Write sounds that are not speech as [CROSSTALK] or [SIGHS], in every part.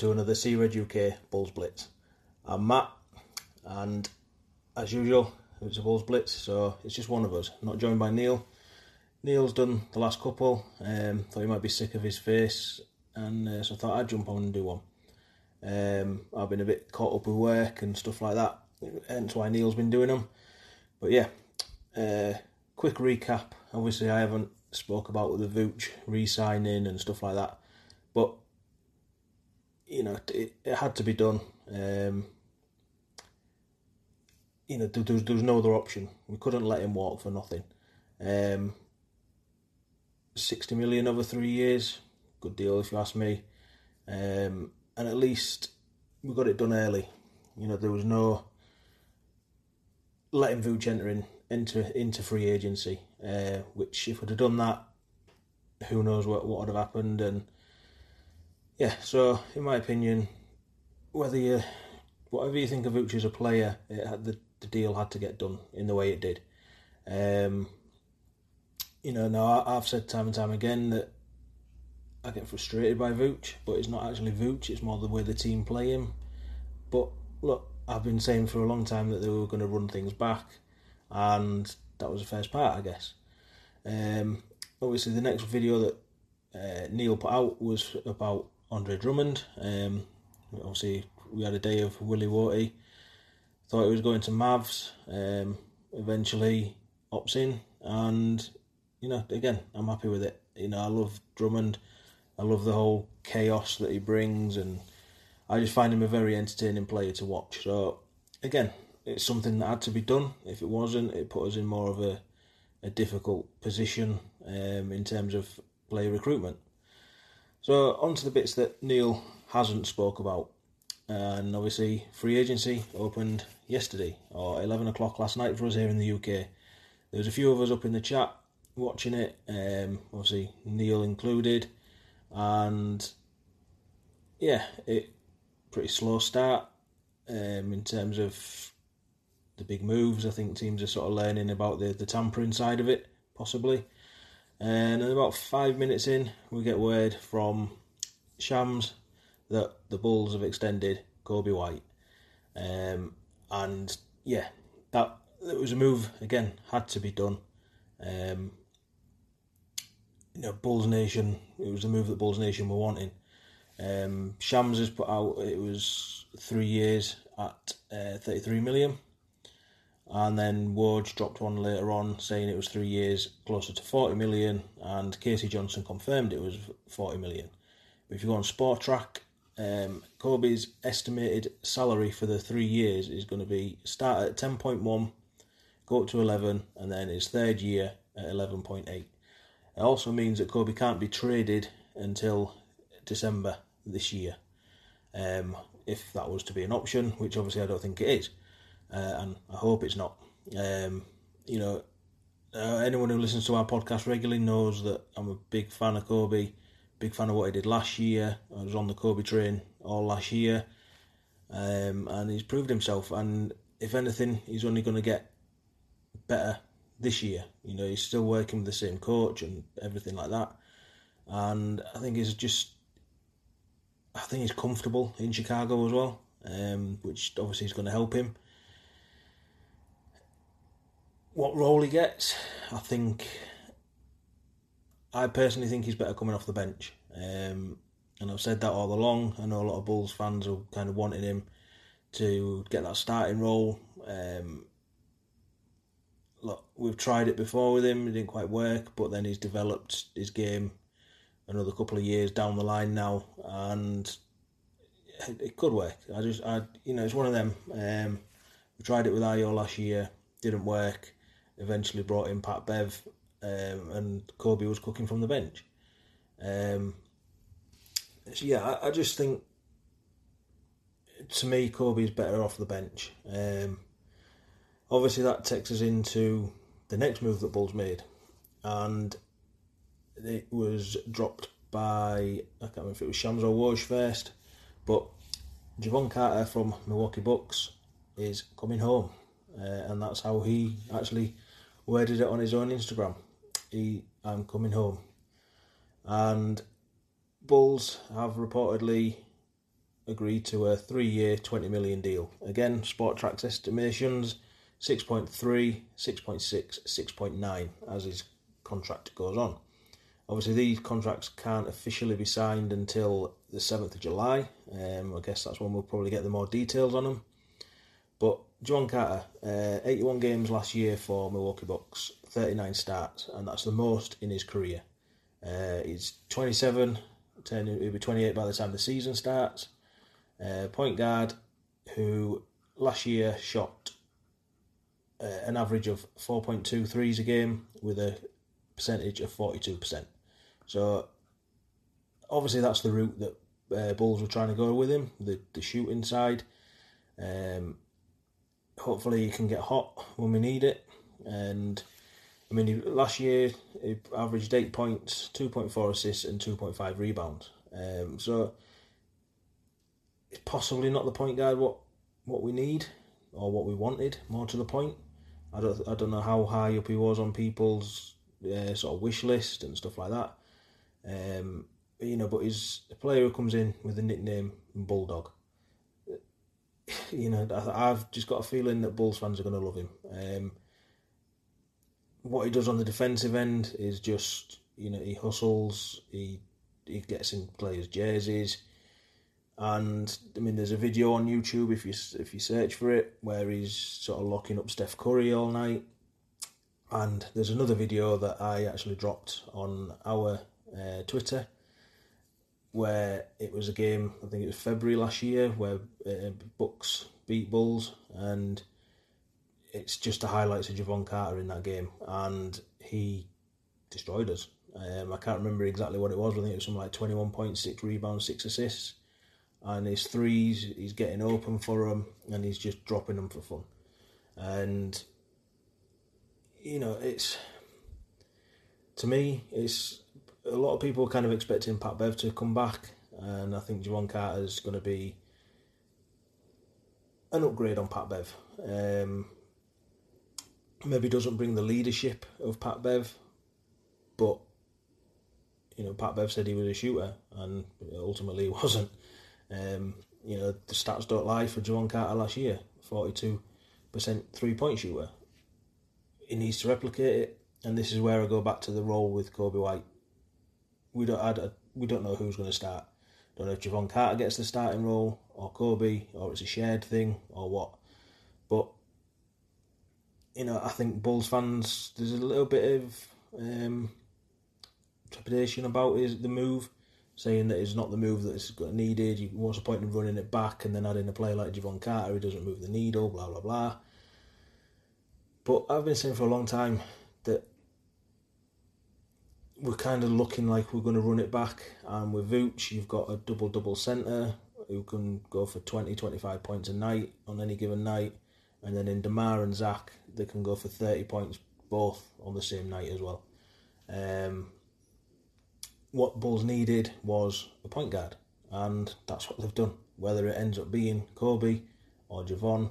to another See Red UK Bulls Blitz. I'm Matt, and as usual, it's a Bulls Blitz, so it's just one of us, not joined by Neil. Neil's done the last couple, um, thought he might be sick of his face, and uh, so I thought I'd jump on and do one. Um, I've been a bit caught up with work and stuff like that, hence why Neil's been doing them. But yeah, uh, quick recap. Obviously, I haven't spoke about the Vooch re-signing and stuff like that, but know it, it had to be done. Um, you know there, there, was, no other option. We couldn't let him walk for nothing. Um, Sixty million over three years, good deal if you ask me. Um, and at least we got it done early. You know there was no letting Vooch enter in, into into free agency. Uh, which if we'd have done that, who knows what what would have happened and yeah, so in my opinion, whether you whatever you think of Vooch as a player, had, the the deal had to get done in the way it did. Um, you know, now I've said time and time again that I get frustrated by Vooch, but it's not actually Vooch; it's more the way the team play him. But look, I've been saying for a long time that they were going to run things back, and that was the first part, I guess. Um, obviously, the next video that uh, Neil put out was about Andre Drummond. Um, obviously, we had a day of Willie Worty. Thought he was going to Mavs. Um, eventually, opts in, and you know, again, I'm happy with it. You know, I love Drummond. I love the whole chaos that he brings, and I just find him a very entertaining player to watch. So, again, it's something that had to be done. If it wasn't, it put us in more of a, a difficult position um, in terms of player recruitment. So on to the bits that Neil hasn't spoke about. And obviously, free agency opened yesterday or 11 o'clock last night for us here in the UK. There was a few of us up in the chat watching it, um, obviously Neil included, and yeah, it pretty slow start um, in terms of the big moves. I think teams are sort of learning about the, the tampering side of it, possibly. And about five minutes in, we get word from Shams that the Bulls have extended Coby White. Um, and yeah, that it was a move again had to be done. Um, you know, Bulls Nation. It was a move that Bulls Nation were wanting. Um, Shams has put out it was three years at uh, thirty three million and then Woj dropped one later on saying it was three years closer to 40 million and K.C. Johnson confirmed it was 40 million. But if you go on Spotrac, um, Coby's estimated salary for the three years is going to be start at 10.1, go up to 11, and then his third year at 11.8. It also means that Coby can't be traded until December this year, um, if that was to be an option, which obviously I don't think it is uh, and I hope it's not. Um, you know, uh, anyone who listens to our podcast regularly knows that I'm a big fan of Coby, big fan of what he did last year. I was on the Coby train all last year, um, and he's proved himself. And if anything, he's only going to get better this year. You know, he's still working with the same coach and everything like that. And I think he's just, I think he's comfortable in Chicago as well, um, which obviously is going to help him what role he gets, I think. I personally think he's better coming off the bench. Um, and I've said that all along. I know a lot of Bulls fans are kind of wanting him to get that starting role. Um, look, we've tried it before with him, it didn't quite work, but then he's developed his game another couple of years down the line now, and it could work. I just, I, you know, it's one of them. Um, we tried it with Ayo last year, didn't work eventually brought in Pat Bev, um, and Coby was cooking from the bench. Um, so yeah, I, I, just think to me Coby's better off the bench. Um, obviously, that takes us into the next move that Bulls made, and it was dropped by I can't remember if it was Shams or Woj first, but Jevon Carter from Milwaukee Bucks is coming home, uh, and that's how he actually worded it on his own Instagram. He, I'm coming home. And Bulls have reportedly agreed to a three-year, 20 million deal. Again, Spotrac's estimations 6.3, 6.6, 6.9 as his contract goes on. Obviously, these contracts can't officially be signed until the 7th of July. Um, I guess that's when we'll probably get the more details on them. But Jevon Carter, uh, 81 games last year for Milwaukee Bucks, 39 starts, and that's the most in his career. Uh, he's 27, turning, he'll be 28 by the time the season starts. Uh, point guard who last year shot uh, an average of 4.2 threes a game with a percentage of 42%. So obviously that's the route that uh, Bulls were trying to go with him, the, the shooting side. Um, hopefully he can get hot when we need it. And I mean, last year he averaged eight points, two point four assists, and two point five rebounds. Um, so it's possibly not the point guard what what we need or what we wanted. More to the point, I don't I don't know how high up he was on people's uh, sort of wish list and stuff like that. Um, you know, but he's a player who comes in with the nickname Bulldog. You know, I've just got a feeling that Bulls fans are going to love him. Um, what he does on the defensive end is just, you know, he hustles, he he gets in players' jerseys, and I mean, there's a video on YouTube if you if you search for it where he's sort of locking up Steph Curry all night, and there's another video that I actually dropped on our uh, Twitter where it was a game. I think it was February last year where uh, Bucks beat Bulls, and it's just the highlights of Jevon Carter in that game, and he destroyed us. Um, I can't remember exactly what it was. I think it was something like twenty-one point six rebounds, six assists, and his threes, he's getting open for them, and he's just dropping them for fun. And you know, it's to me, it's a lot of people kind of expecting Pat Bev to come back, and I think Jevon Carter is going to be an upgrade on Pat Bev. Um, maybe doesn't bring the leadership of Pat Bev, but you know, Pat Bev said he was a shooter, and ultimately [LAUGHS] he wasn't. Um, you know, the stats don't lie for Jevon Carter last year, forty-two percent three-point shooter. He needs to replicate it, and this is where I go back to the role with Coby White we don't I, we don't know who's going to start. Don't know if Jevon Carter gets the starting role or Coby or it's a shared thing or what. But you know, I think Bulls fans there's a little bit of um, trepidation about is the move, saying that it's not the move that's needed. You, what's the point in running it back and then adding a player like Jevon Carter who doesn't move the needle? Blah blah blah. But I've been saying for a long time that we're kind of looking like we're going to run it back. And with Vooch, you've got a double double centre who can go for 20, 25 points a night on any given night. And then in Demar and Zach, they can go for 30 points both on the same night as well. Um, what Bulls needed was a point guard, and that's what they've done. Whether it ends up being Coby or Jevon,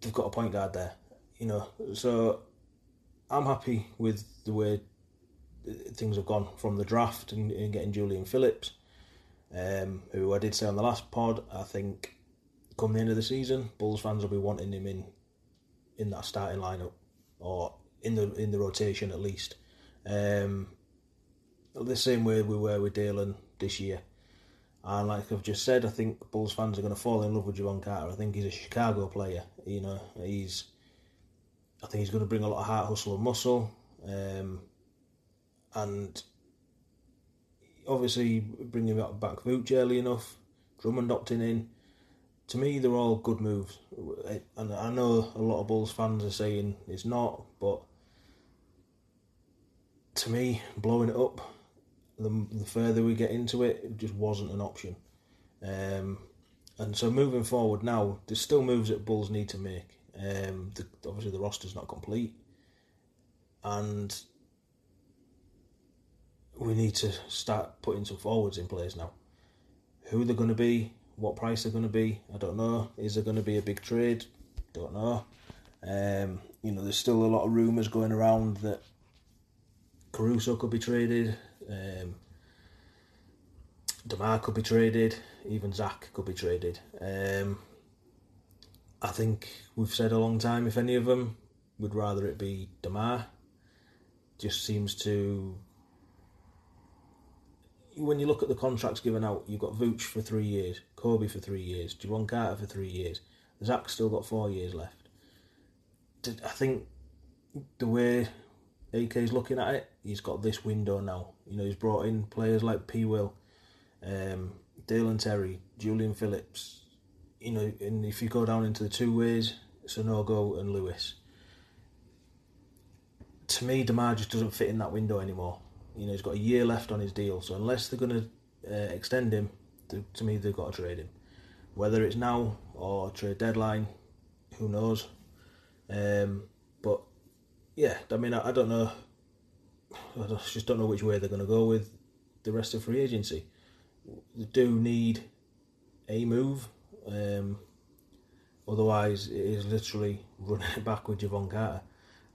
they've got a point guard there. You know, so I'm happy with the way things have gone from the draft and, and getting Julian Phillips, um, who I did say on the last pod. I think come the end of the season, Bulls fans will be wanting him in in that starting lineup or in the in the rotation at least. Um, the same way we were with Dalen this year. And like I've just said, I think Bulls fans are going to fall in love with Jevon Carter. I think he's a Chicago player. You know, he's. I think he's going to bring a lot of heart, hustle, and muscle. Um, and obviously bringing back, back Vooch early enough, Drummond opting in. To me, they're all good moves, and I know a lot of Bulls fans are saying it's not, but to me, blowing it up, the, the further we get into it, it just wasn't an option. Um, and so moving forward now, there's still moves that Bulls need to make. Um, the, obviously, the roster's not complete, and we need to start putting some forwards in place now. Who they're going to be, what price they're going to be, I don't know. Is there going to be a big trade? Don't know. Um, you know, there's still a lot of rumours going around that Caruso could be traded. Um, Demar could be traded, even Zach could be traded. Um, I think we've said a long time, if any of them, would rather it be Demar. Just seems to. When you look at the contracts given out, you've got Vooch for three years, Coby for three years, Jevon Carter for three years. Zach's still got four years left. I think the way AK's looking at it, he's got this window now. You know, he's brought in players like P. Will, um, Dalen Terry, Julian Phillips. You know, and if you go down into the two ways, Sanogo and Lewis. To me, Demar just doesn't fit in that window anymore. You know, he's got a year left on his deal, so unless they're going to uh, extend him, to, to me, they've got to trade him. Whether it's now or trade deadline, who knows? Um, but yeah, I mean, I, I don't know. [SIGHS] I just don't know which way they're going to go with the rest of free agency. They do need a move. Um, otherwise, it is literally [LAUGHS] running it back with Jevon Carter,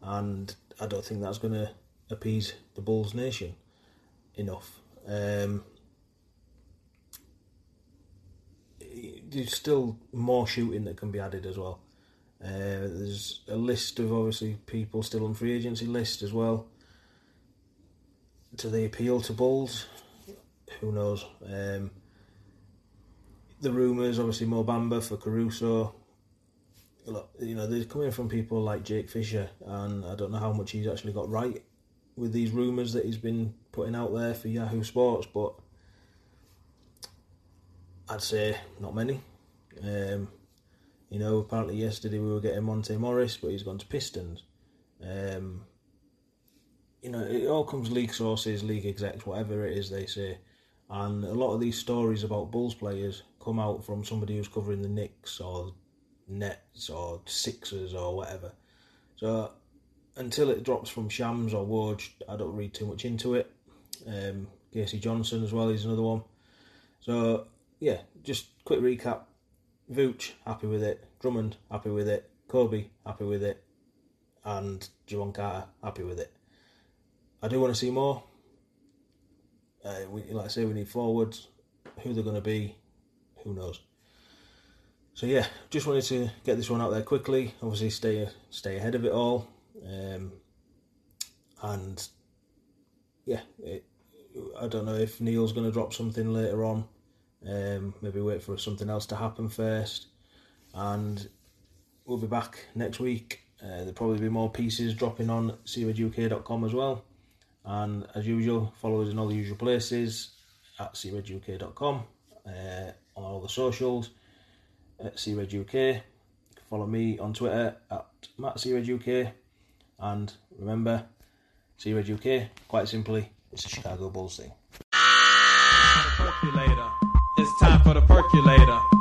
and I don't think that's going to appease the Bulls nation enough. Um, there's still more shooting that can be added as well. Uh, there's a list of obviously people still on free agency list as well. Do they appeal to Bulls? Who knows? Um, the rumours, obviously, Mo Bamba for Caruso. You know, they're coming from people like Jake Fisher, and I don't know how much he's actually got right with these rumours that he's been putting out there for Yahoo Sports, but I'd say not many. Um, you know, apparently yesterday we were getting Monte Morris, but he's gone to Pistons. Um, you know, it all comes league sources, league execs, whatever it is they say. And a lot of these stories about Bulls players come out from somebody who's covering the Knicks or Nets or Sixers or whatever. So until it drops from Shams or Woj, I don't read too much into it. Um, K.C. Johnson as well is another one. So yeah, just quick recap. Vooch, happy with it. Drummond, happy with it. Coby, happy with it. And Jevon Carter, happy with it. I do want to see more. Uh, we, like I say, we need forwards. Who they're going to be, who knows. So yeah, just wanted to get this one out there quickly. Obviously, stay stay ahead of it all. Um, and yeah, it, I don't know if Neil's going to drop something later on. Um, maybe wait for something else to happen first, and we'll be back next week. Uh, there'll probably be more pieces dropping on seereduk.com as well. And as usual, follow us in all the usual places at seereduk.com, uh, on all the socials at seereduk. Follow me on Twitter at mattseereduk. And remember, see you Red UK, quite simply, it's a Chicago Bulls thing. Percolator. It's time for the percolator.